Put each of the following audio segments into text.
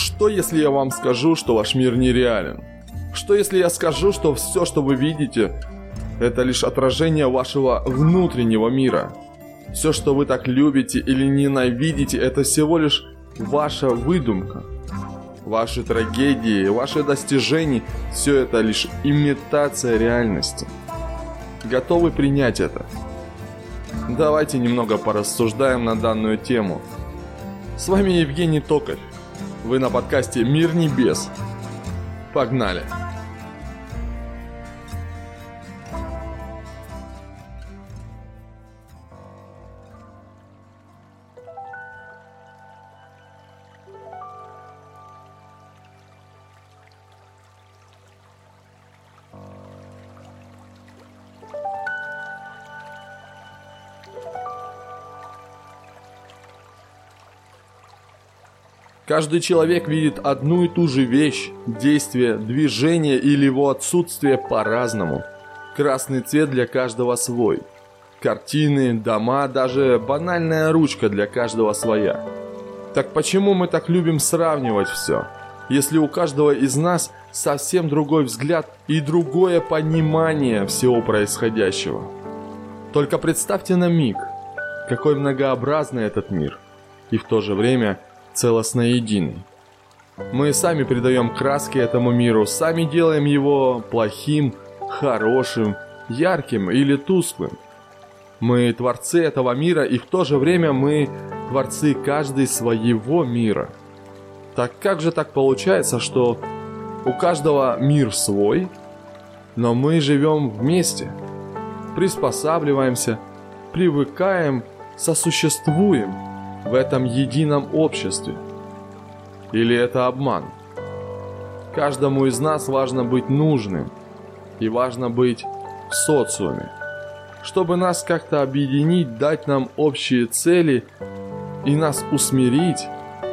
Что если я вам скажу, что ваш мир нереален? Что если я скажу, что все, что вы видите, это лишь отражение вашего внутреннего мира? Все, что вы так любите или ненавидите, это всего лишь ваша выдумка. Ваши трагедии, ваши достижения – все это лишь имитация реальности. Готовы принять это? Давайте немного порассуждаем на данную тему. С вами Евгений Токарь. Вы на подкасте «Мир небес». Погнали! Каждый человек видит одну и ту же вещь, действие, движение или его отсутствие по-разному. Красный цвет для каждого свой. Картины, дома, даже банальная ручка для каждого своя. Так почему мы так любим сравнивать все? Если у каждого из нас совсем другой взгляд и другое понимание всего происходящего. Только представьте на миг, какой многообразный этот мир. И в то же время – целостно единый. Мы сами придаем краски этому миру, сами делаем его плохим, хорошим, ярким или тусклым. Мы творцы этого мира, и в то же время мы творцы каждый своего мира. Так как же так получается, что у каждого мир свой, но мы живем вместе, приспосабливаемся, привыкаем, сосуществуем – в этом едином обществе? Или это обман? Каждому из нас важно быть нужным и важно быть в социуме. Чтобы нас как-то объединить, дать нам общие цели и нас усмирить,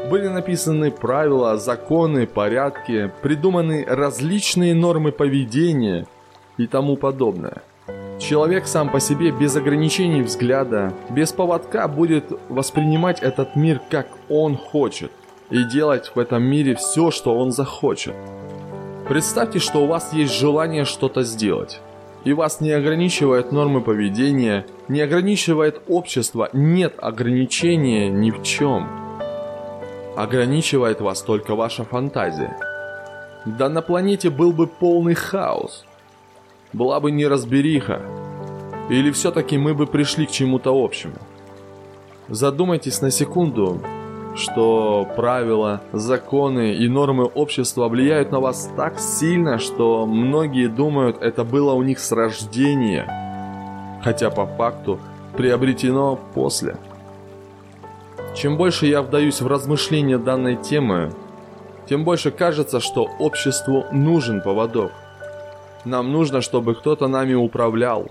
были написаны правила, законы, порядки, придуманы различные нормы поведения и тому подобное. Человек сам по себе без ограничений взгляда, без поводка будет воспринимать этот мир как он хочет и делать в этом мире все, что он захочет. Представьте, что у вас есть желание что-то сделать, и вас не ограничивает нормы поведения, не ограничивает общество, нет ограничения ни в чем. Ограничивает вас только ваша фантазия. Да на планете был бы полный хаос – была бы неразбериха. Или все-таки мы бы пришли к чему-то общему? Задумайтесь на секунду, что правила, законы и нормы общества влияют на вас так сильно, что многие думают, это было у них с рождения, хотя по факту приобретено после. Чем больше я вдаюсь в размышления данной темы, тем больше кажется, что обществу нужен поводок – нам нужно, чтобы кто-то нами управлял.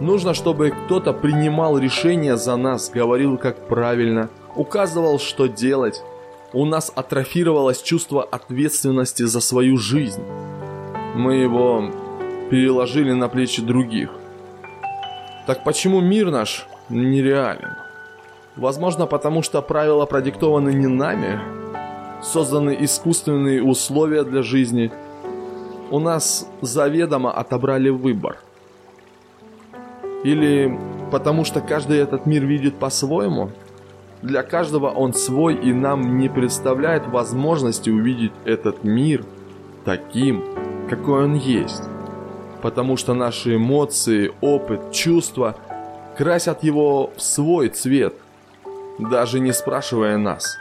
Нужно, чтобы кто-то принимал решения за нас, говорил, как правильно, указывал, что делать. У нас атрофировалось чувство ответственности за свою жизнь. Мы его переложили на плечи других. Так почему мир наш нереален? Возможно, потому что правила продиктованы не нами, созданы искусственные условия для жизни – у нас заведомо отобрали выбор. Или потому что каждый этот мир видит по-своему? Для каждого он свой и нам не представляет возможности увидеть этот мир таким, какой он есть. Потому что наши эмоции, опыт, чувства красят его в свой цвет, даже не спрашивая нас.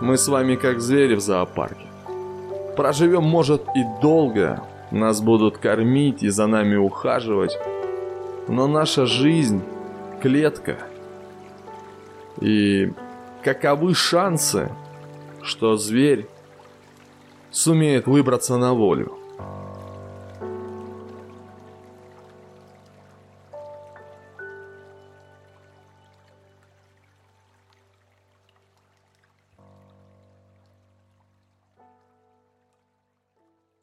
Мы с вами как звери в зоопарке. Проживем, может, и долго. Нас будут кормить и за нами ухаживать. Но наша жизнь – клетка. И каковы шансы, что зверь сумеет выбраться на волю?